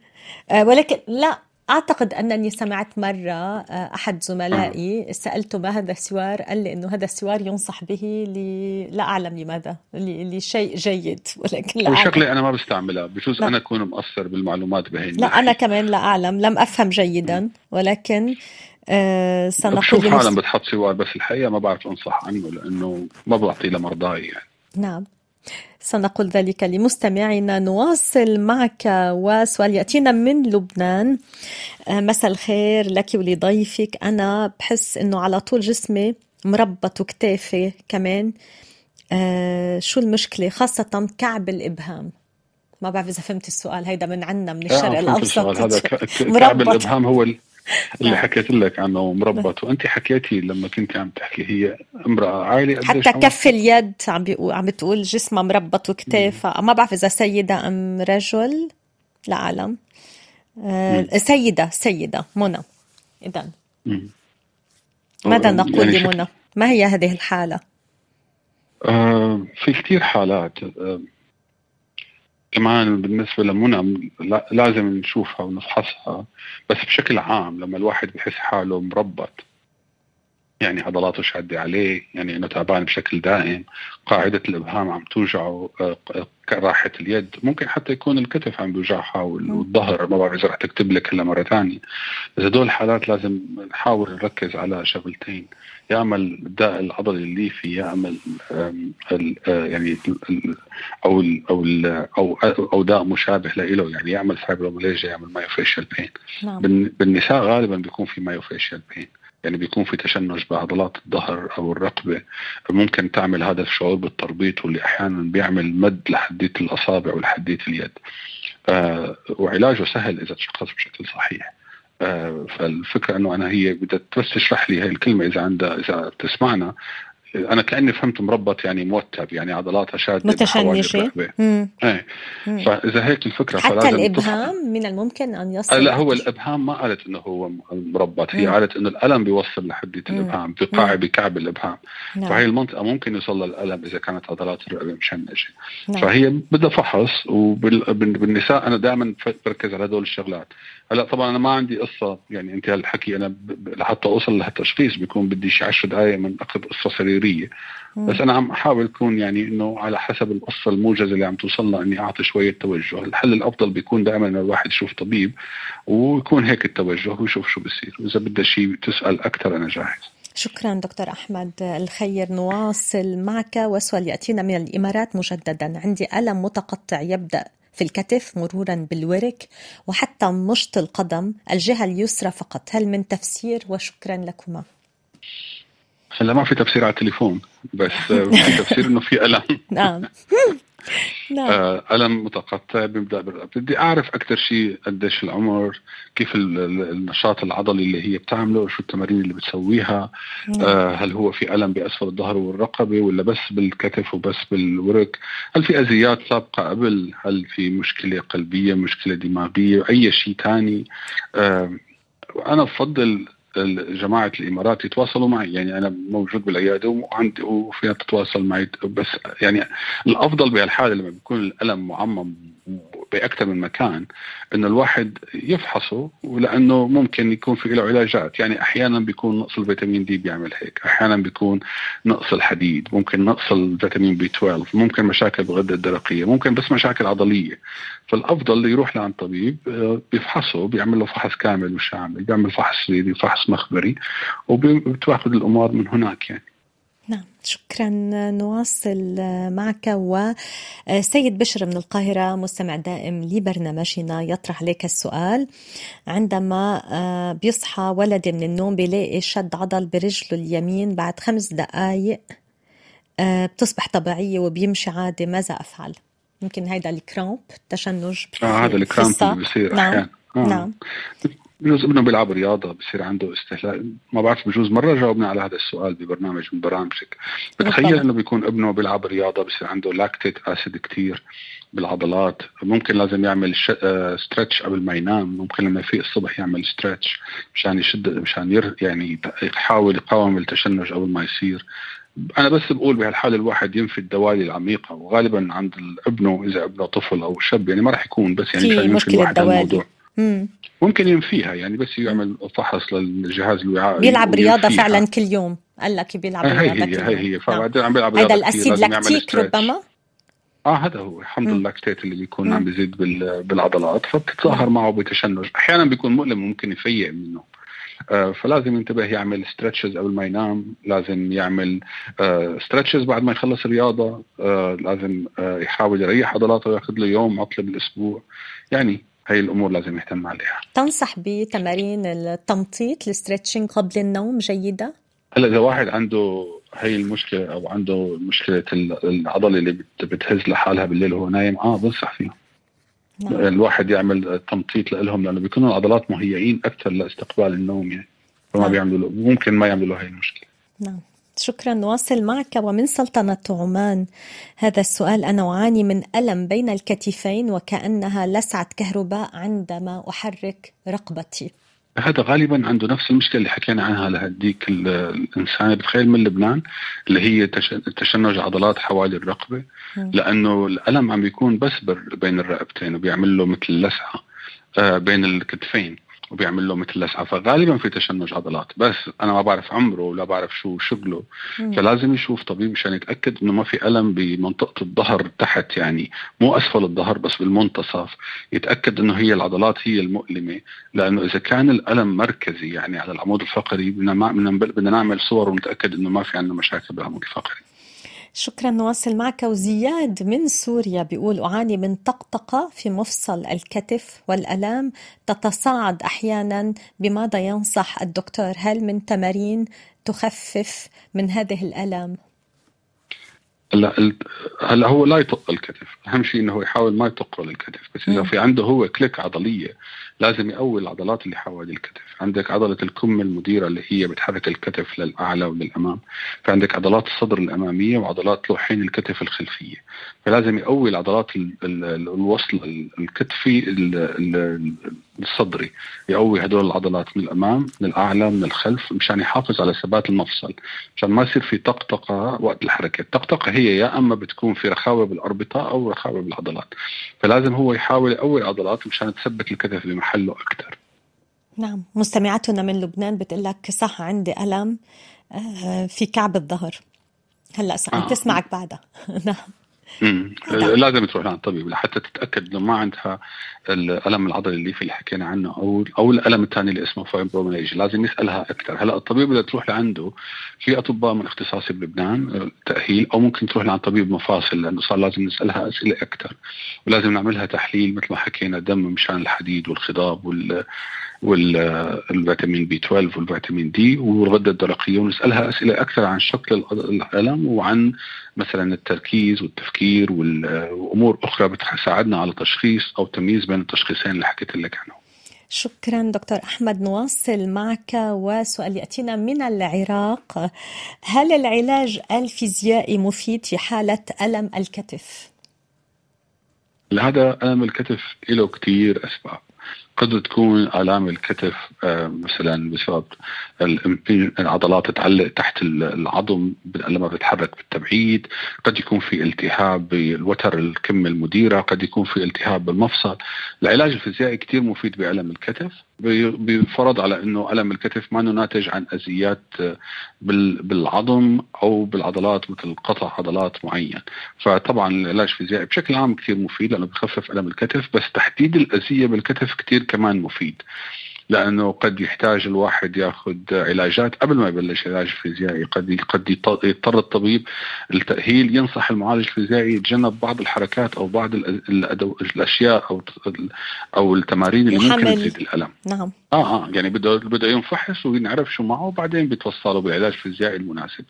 ولكن لا أعتقد أنني سمعت مرة آه، أحد زملائي سألته ما هذا السوار قال لي إنه هذا السوار ينصح به ل... لا أعلم لماذا لشيء جيد ولكن لا شكلي أنا ما بستعملها بجوز أنا أكون مقصر بالمعلومات بهي لا أنا كمان لا أعلم لم أفهم جيدا ولكن آه سنقول بشوف حالا بتحط سوار بس الحقيقة ما بعرف أنصح عنه لأنه ما بعطيه لمرضاي يعني. نعم. سنقول ذلك لمستمعينا. نواصل معك وسؤال يأتينا من لبنان. آه، مساء الخير لك ولضيفك. أنا بحس أنه على طول جسمي مربط وكتافي كمان. آه شو المشكلة؟ خاصة كعب الإبهام. ما بعرف إذا فهمت السؤال. هيدا من عنا من الشرق آه، الأوسط. السؤال. هذا. كعب الإبهام هو ال- اللي نعم. حكيت لك عنه مربط وأنت حكيتي لما كنت عم تحكي هي امرأة عائله قديش حتى؟ كف اليد عم بيقول عم بتقول جسمها مربط وكتافها ما بعرف إذا سيدة أم رجل لا اعلم آه سيدة سيدة منى. اذا. ماذا آه، نقول يعني لمنى؟ ما هي هذه الحالة؟ آه في كثير حالات. آه كمان بالنسبة لمنى لا- لازم نشوفها ونفحصها بس بشكل عام لما الواحد بحس حاله مربط يعني عضلاته شادة عليه يعني إنه تعبان بشكل دائم قاعدة الإبهام عم توجعه آه، آه، راحة اليد ممكن حتى يكون الكتف عم بيوجعها وال- والظهر ما بعرف إذا رح تكتب لك هلا مرة ثانية. بس هدول الحالات لازم نحاول نركز على شغلتين. اما الداء العضلي الليفي ال- ال- آه، يعني ال- أو ال أو ال أو أو داء مشابه له يعني يعمل فايبروميليجيا يعمل myofascial pain نعم. بالن- بالنساء غالبا بيكون في myofascial pain يعني بيكون في تشنج بعضلات الظهر أو الرقبة. ممكن تعمل هذا الشعور بالتربيط واللي أحيانا بيعمل مد لحديه الأصابع ولحديه اليد. آه وعلاجه سهل إذا تشخص بشكل صحيح. فالفكرة إنه أنا هي بدها بس تشرح لي هاي الكلمة إذا عندها إذا بتسمعنا. أنا كأني فهمت مربط يعني متعب يعني عضلاتها شادة متشنجه. إيه. فإذا هيك الفكرة حتى. الإبهام من الممكن أن يصل لا هو الإبهام ما قالت إنه هو مربط هي مم. قالت إنه الألم بيوصل لحديه مم. الإبهام بقاع. بكعب الإبهام فهي نعم. المنطقة ممكن يوصل لها الالم إذا كانت عضلات الرقبة مشنجة نعم. فهي بدها فحص وبالنساء أنا دائما بركز على هدول الشغلات هلأ طبعا أنا ما عندي قصة يعني أنت هالحكي أنا لحتى أوصل لهالتشخيص بيكون بدي شي 10 دقائق من أخذ قصة سريريه مم. بس أنا عم أحاول أكون يعني إنه على حسب القصة الموجزة اللي عم توصلنا إني أعطي شوية توجه، الحل الأفضل بيكون دائما إنه الواحد يشوف طبيب ويكون هيك التوجه ويشوف شو بصير، واذا بدها شيء تسأل أكثر أنا جاهز. شكرا دكتور أحمد الخير. نواصل معك وسؤال يأتينا من الإمارات مجددا. عندي ألم متقطع يبدأ في الكتف مرورا بالورك وحتى مشط القدم الجهة اليسرى فقط. هل من تفسير؟ وشكرا لكما. هلا ما في تفسير على التليفون بس آه، في تفسير إنه في ألم. نعم. نعم. آه، ألم متقطع بيبدأ بدي أعرف أكثر شيء قديش العمر، كيف ال- ال- النشاط العضلي اللي هي بتعمله، شو التمارين اللي بتسويها، نعم. آه، هل هو في ألم بأسفل الظهر والرقبة ولا بس بالكتف وبس بالورك؟ هل في أذيات سابقة قبل؟ هل في مشكلة قلبية مشكلة دماغية أي شيء تاني؟ آه، أنا بفضل جماعة الإمارات يتواصلوا معي. يعني أنا موجود بالعيادة وعندي وفيها تتواصل معي. بس يعني الأفضل بهالحالة لما بيكون الألم معمم باكثر من مكان إنه الواحد يفحصه ولأنه ممكن يكون في له علاجات. يعني أحيانا بيكون نقص الفيتامين دي بيعمل هيك. أحيانا بيكون نقص الحديد ممكن نقص الفيتامين بي 12 ممكن مشاكل بالغده الدرقية ممكن بس مشاكل عضلية. فالأفضل يروح لعند طبيب بيفحصه بيعمل له فحص كامل وشامل بيعمل فحص سريري فحص مخبري وبتأخذ الأمور من هناك يعني. شكرا نواصل معك وسيد بشر من القاهرة مستمع دائم لبرنامجنا يطرح عليك السؤال عندما بيصحى ولدي من النوم بيلاقي شد عضل برجله اليمين بعد خمس دقايق بتصبح طبيعية وبيمشي عادي ماذا أفعل؟ يمكن هيدا ال cramp تشنج آه هذا ال cramp اللي بصير نعم. أحيانا آه. نعم بجوز ابنه بيلعب رياضة بصير عنده استهلاك. ما بعرف بجوز مرة جاوبنا على هذا السؤال ببرنامج من برامجك بتخيل إنه بيكون ابنه بيلعب رياضة بصير عنده lactic acid كثير بالعضلات. ممكن لازم يعمل ش... stretch قبل ما ينام. ممكن لما يفيق الصبح يعمل stretch مشان يشد مشان ير... يعني يحاول يقاوم التشنج قبل ما يصير. أنا بس بقول بهالحالة الواحد ينفي الدوالي العميقة. وغالبا عند ابنه إذا ابنه طفل أو شاب يعني ما راح يكون بس يعني في مشكلة دوالي. مم. ممكن ينفيها يعني بس يعمل فحص للجهاز الوعائي بيلعب رياضة فعلا كل يوم. قال لك بيلعب هي رياضة هي كل هي يوم. هي فبعدين عم بيلعب رياضة هذا ال acide lactique ربما؟ آه هذا هو. حمض اللاكتيك اللي بيكون مم. عم بيزيد بالعضلات فبتتظاهر معه بتشنج. أحيانا بيكون مؤلم ممكن يفيق منه. آه فلازم ينتبه يعمل stretches قبل ما ينام. لازم يعمل آه stretches بعد ما يخلص رياضه آه لازم يحاول يريح عضلاته وياخذ له يوم عطلة بالأسبوع. يعني هي الأمور لازم يهتم عليها. تنصح بتمارين التمطيط ال stretching قبل النوم جيدة؟ هلأ إذا واحد عنده هي المشكلة أو عنده مشكلة ال- العضلة اللي بت- بتهز لحالها بالليل وهو نايم آه بنصح فيها. نعم. الواحد يعمل تمطيط لهم لأنه بيكونوا العضلات مهيئين أكثر لإستقبال النوم يعني. فما نعم. بيعملوا ممكن ما يعملوا له هي المشكلة. نعم. شكرا نواصل معك ومن سلطنة عمان. هذا السؤال أنا أعاني من ألم بين الكتفين وكأنها لسعة كهرباء عندما أحرك رقبتي. هذا غالبا عنده نفس المشكلة اللي حكينا عنها لهديك ال- الإنسان. بتخيل من لبنان اللي هي تش- تشنج عضلات حوالي الرقبة. لأنه الألم عم بيكون بس بين الرقبتين وبيعمل له مثل لسعة آه، بين الكتفين. وبيعمل له مثل لسعة فغالبا في تشنج عضلات. بس أنا ما بعرف عمره ولا بعرف شو شغله. مم. فلازم يشوف طبيب مشان يتأكد إنه ما في ألم بمنطقة الظهر تحت يعني مو أسفل الظهر بس بالمنتصف. يتأكد إنه هي العضلات هي المؤلمة لأنه إذا كان الألم مركزي يعني على العمود الفقري بدنا ما- بدنا بدنا نعمل صور ونتأكد إنه ما في عندنا مشاكل بالعمود الفقري. شكرا نواصل معك وزياد من سوريا بيقول أعاني من طقطقة في مفصل الكتف والألام تتصاعد أحيانا بماذا ينصح الدكتور. هل من تمارين تخفف من هذه الألام؟ هلا هلا هو لا يطق الكتف. أهم شيء إنه هو يحاول ما يطق الكتف بس إذا مم. في عنده هو كليك عضلية لازم يقوي العضلات اللي حوالي الكتف. عندك عضلة الكم المديرة اللي هي بتحرك الكتف للأعلى وللأمام. فعندك عضلات الصدر الأمامية وعضلات لوحين الكتف الخلفية. فلازم يقوي العضلات ال- ال- ال- الوصل ال- الكتفي ال- ال- الصدري. يقوي هدول العضلات من الأمام من الأعلى من الخلف مشان يحافظ على ثبات المفصل. مشان ما يصير في طقطقة وقت الحركة، الطقطقة هي يا أما بتكون في رخاوة بالأربطة أو رخاوة بالعضلات، فلازم هو يحاول يقوي العضلات مشان تثبت الكتف بمحله أكثر. نعم مستمعتنا من لبنان بتقول لك صح عندي ألم آه، في كعب الظهر هلأ عم آه. تسمعك بعدها نعم. لازم تروح لعند طبيب لحتى تتأكد إنه ما عندها الألم العضلي اللي في اللي حكينا عنه أو أو الألم الثاني اللي اسمه فايبروميالجيا لازم يسالها أكثر. هلأ الطبيب اللي تروح لعنده في أطباء من اختصاصي بلبنان آه، تأهيل أو ممكن تروح لعند طبيب مفاصل لأنه صار لازم نسألها أسئلة أكثر. ولازم نعملها تحليل مثل ما حكينا دم مشان الحديد والخضاب وال والفيتامين بي 12 والفيتامين دي والغدة الدرقية ونسألها أسئلة أكثر عن شكل الألم وعن مثلا التركيز والتفكير وال- وامور أخرى بتساعدنا على تشخيص أو تمييز بين التشخيصين اللي حكيت لك عنهم. شكرا دكتور أحمد نواصل معك وسؤال يأتينا من العراق هل العلاج الفيزيائي مفيد في حالة ألم الكتف؟ هذا ألم الكتف له كثير أسباب قد تكون آلام الكتف آه، مثلا بسبب العضلات تعلق تحت ال- العظم لما بتتحرك بالتبعيد قد يكون في التهاب بالوتر الكم المديرة قد يكون في التهاب بالمفصل. العلاج الفيزيائي كثير مفيد بألم الكتف بيفرض على إنه ألم الكتف ما ناتج عن أزيات آه، بال- بالعظم أو بالعضلات مثل قطع عضلات معين. فطبعا العلاج الفيزيائي بشكل عام كثير مفيد لأنه بخفف ألم الكتف بس تحديد الاذيه بالكتف كثير كمان مفيد لأنه قد يحتاج الواحد ياخذ علاجات. قبل ما يبلش علاج فيزيائي قد قد يضطر الطبيب التاهيل ينصح المعالج الفيزيائي يتجنب بعض الحركات أو بعض الأ- الأدو- الأشياء أو أو التمارين اللي ممكن. تزيد الألم. نعم. آه آه يعني بده بده ينفحص ونعرف شو معه وبعدين بيتوصلوا بالعلاج الفيزيائي المناسب.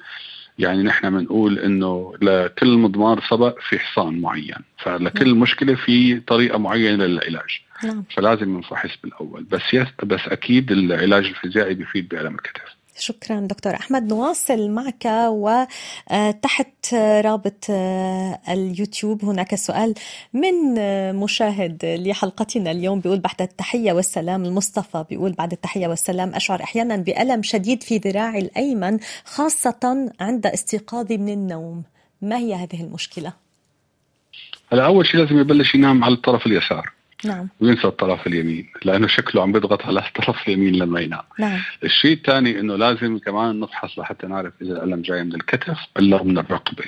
يعني نحن بنقول إنه لكل مضمار سبق في حصان معين فلكل مشكلة في طريقة معينة للعلاج. نعم. فلازم ننفحص بالأول. بس يس بس أكيد العلاج الفيزيائي بيفيد بالم الكتف. شكرا دكتور أحمد. نواصل معك وتحت رابط آه، اليوتيوب هناك سؤال من آه، مشاهد لحلقتنا اليوم بيقول بعد التحية والسلام المصطفى بيقول بعد التحية والسلام أشعر أحيانا بألم شديد في ذراعي الأيمن خاصة عند استيقاظي من النوم. ما هي هذه المشكلة؟ هلا أول شيء لازم يبلش ينام على الطرف اليسار. نعم وينسى الطرف اليمين لأنه شكله عم بيضغط على الطرف اليمين لما ينام نعم الشيء الثاني إنه لازم كمان نفحص لحتى نعرف إذا الالم جاي من الكتف ولا من الرقبه.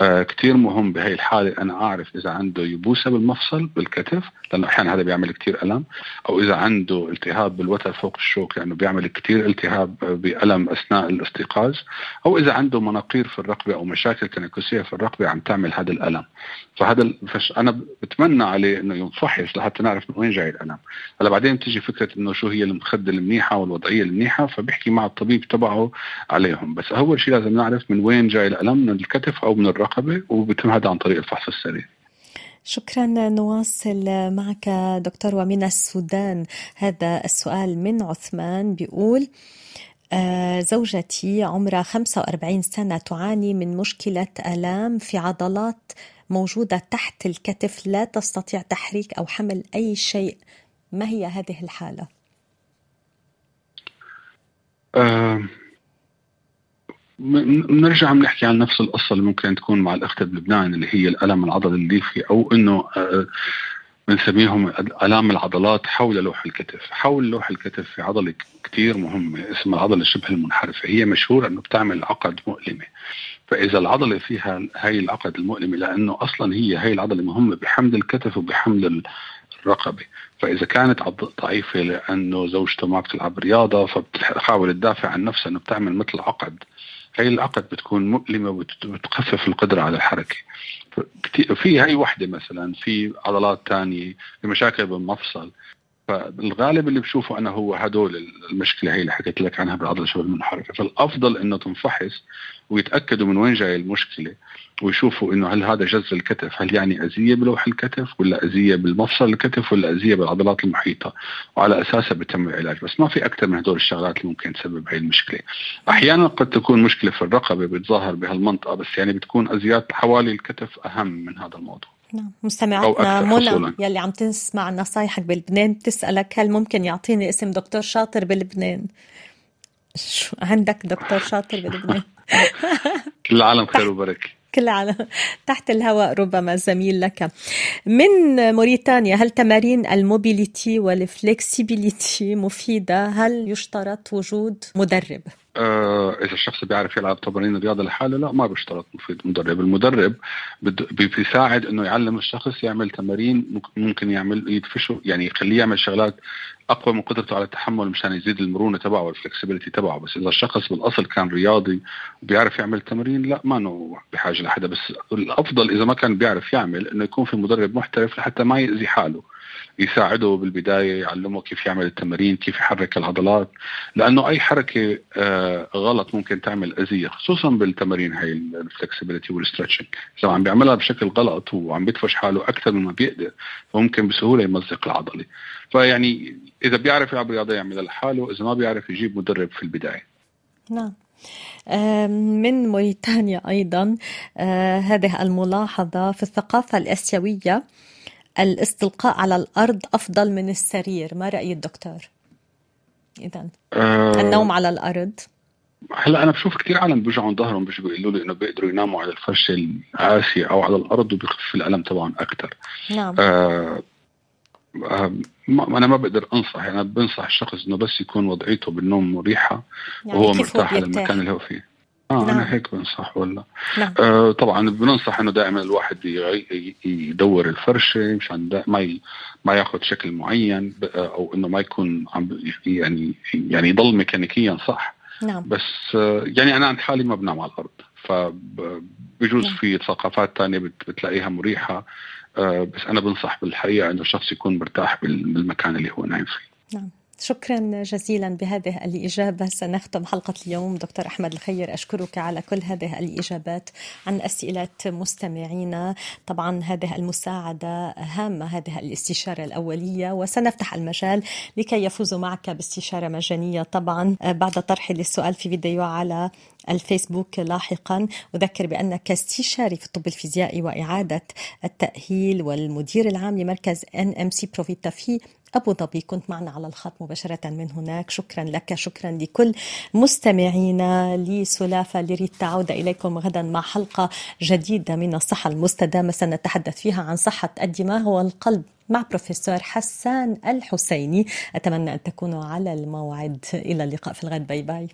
آه كثير مهم بهي الحالة أنا أعرف إذا عنده يبوسة بالمفصل بالكتف لأنه أحيانا هذا بيعمل كثير ألم أو إذا عنده التهاب بالوتر فوق الشوك لأنه بيعمل كثير التهاب بألم أثناء الاستيقاظ أو إذا عنده مناقير في الرقبه أو مشاكل تنكسيه في الرقبه عم تعمل هذا الألم. فهذا فش أنا بتمنى عليه إنه ينفحص لحتى لحتى نعرف من وين جاي الألم. هلا بعدين بتيجي فكرة إنه شو هي المخدة المنيحة والوضعية المنيحة فبيحكي مع الطبيب تبعه عليهم. بس أول شيء لازم نعرف من وين جاي الألم من الكتف أو من الرقبة وبيتم هذا عن طريق الفحص السريري شكرا نواصل معك دكتور ومن السودان. هذا السؤال من عثمان بيقول آه، زوجتي عمرها 45 سنة تعاني من مشكلة آلام في عضلات موجودة تحت الكتف لا تستطيع تحريك أو حمل أي شيء ما هي هذه الحالة؟ آه بنرجع بنحكي عن نفس القصة اللي ممكن تكون مع الأخت بلبنان اللي هي الألم العضلي الليفي أو إنه آه بنسميهم ألام العضلات حول لوح الكتف، حول لوح الكتف في عضلة كثير مهمة اسمها العضله شبه المنحرفة، هي مشهورة إنه بتعمل عقد مؤلمة. فإذا العضلة فيها هاي العقد المؤلمه لأنه أصلا هي هاي العضلة مهمة بحمل الكتف وبحمل الرقبة، فإذا كانت ضعيفة لأنه زوجته ما بتلعب رياضة فبتحاول تدافع عن نفسها إنه بتعمل مثل عقد. هي العقد بتكون مؤلمة وبتخفف القدرة على الحركة. في هي وحدة مثلا في عضلات تانية في مشاكل بالمفصل. فالغالب اللي بشوفه أنا هو هدول المشكلة هي اللي حكيت لك عنها بالعضله شبه المنحرفه فالأفضل إنه تنفحص ويتأكدوا من وين جاي المشكلة ويشوفوا إنه هل هذا جز الكتف هل يعني أذية بلوح الكتف ولا أذية بالمفصل الكتف ولا أذية بالعضلات المحيطة؟ وعلى أساسها بيتم العلاج. بس ما في أكثر من هدول الشغلات اللي ممكن تسبب هاي المشكلة. أحيانا قد تكون مشكلة في الرقبة بتظاهر بهالمنطقة بس يعني بتكون ازيات حوالي الكتف أهم من هذا الموضوع. نعم. مستمعتنا منى يلي عم تسمع نصايحك بلبنان بتسألك هل ممكن يعطيني اسم دكتور شاطر بلبنان؟ شو عندك دكتور شاطر بلبنان؟ كل العالم خير وبركة. كل على تحت الهواء ربما زميل لك. من موريتانيا هل تمارين ال mobility وال flexibility مفيدة؟ هل يشترط وجود مدرب؟ آه إذا الشخص بيعرف يلعب تمارين الرياضة لحاله لا ما بيشترط مفيد مدرب. المدرب بيساعد إنه يعلم الشخص يعمل تمارين ممكن يعمل يدفشه يعني يخليه يعمل شغلات أقوى من قدرته على التحمل مشان يزيد المرونة تبعه وال flexibility تبعه. بس إذا الشخص بالأصل كان رياضي وبيعرف يعمل تمارين لا ما انه بحاجة لحدا. بس الأفضل إذا ما كان بيعرف يعمل إنه يكون في مدرب محترف لحتى ما يأذي حاله. يساعده بالبداية يعلمه كيف يعمل التمارين كيف يحرك العضلات. لأنه أي حركة آه غلط ممكن تعمل أذية خصوصا بالتمارين هاي ال flexibility وال stretching إذا عم بيعملها بشكل غلط وعم بيدفش حاله أكثر مما بيقدر فممكن بسهولة يمزق العضلة. فيعني إذا بيعرف يلعب رياضة يعملها لحاله إذا ما بيعرف يجيب مدرب في البداية. نعم. من موريتانيا أيضا آه، هذه الملاحظة في الثقافة الآسيوية. الاستلقاء على الأرض أفضل من السرير. ما رأي الدكتور؟ إذا أه النوم على الأرض. هلا أنا بشوف كثير عالم بيوجعوا ظهرهم بيجوا بيقولوا لي إنه بيقدروا يناموا على الفرشه القاسيه أو على الأرض وبيخف الألم تبعهم أكثر نعم. آه آه أنا ما بقدر أنصح يعني أنا بنصح الشخص إنه بس يكون وضعيته بالنوم مريحة يعني وهو مرتاح للمكان اللي هو فيه. آه نعم. أنا هيك بنصح ولا نعم. آه طبعا بننصح إنه دائما الواحد يدور الفرشة مشان ما ي... ما ياخذ شكل معين أو إنه ما يكون عم يعني يعني يضل ميكانيكيا صح نعم. بس آه يعني أنا عند حالي ما بنام على الأرض فبجوز نعم. في ثقافات ثانية بتلاقيها مريحة آه بس أنا بنصح بالحقيقة إنه الشخص يكون مرتاح بالمكان اللي هو نايم فيه نعم شكرا جزيلا بهذه الإجابة. سنختم حلقة اليوم. دكتور أحمد الخير أشكرك على كل هذه الإجابات. عن أسئلة مستمعينا طبعا هذه المساعدة هامة هذه الاستشارة الأولية. وسنفتح المجال لكي يفوزوا معك باستشارة مجانية طبعا بعد طرح للسؤال في فيديو على الفيسبوك لاحقا. أذكر بأنك استشاري في الطب الفيزيائي وإعادة التأهيل والمدير العام لمركز سي بروفيتا في أبو ظبي كنت معنا على الخط مباشرة من هناك. شكرا لك شكرا لكل مستمعينا. لسلافة لريد تعود إليكم غدا مع حلقة جديدة من الصحة المستدامة سنتحدث فيها عن صحة الدماغ والقلب مع بروفيسور حسان الحسيني. أتمنى أن تكونوا على الموعد. إلى اللقاء في الغد. bye bye.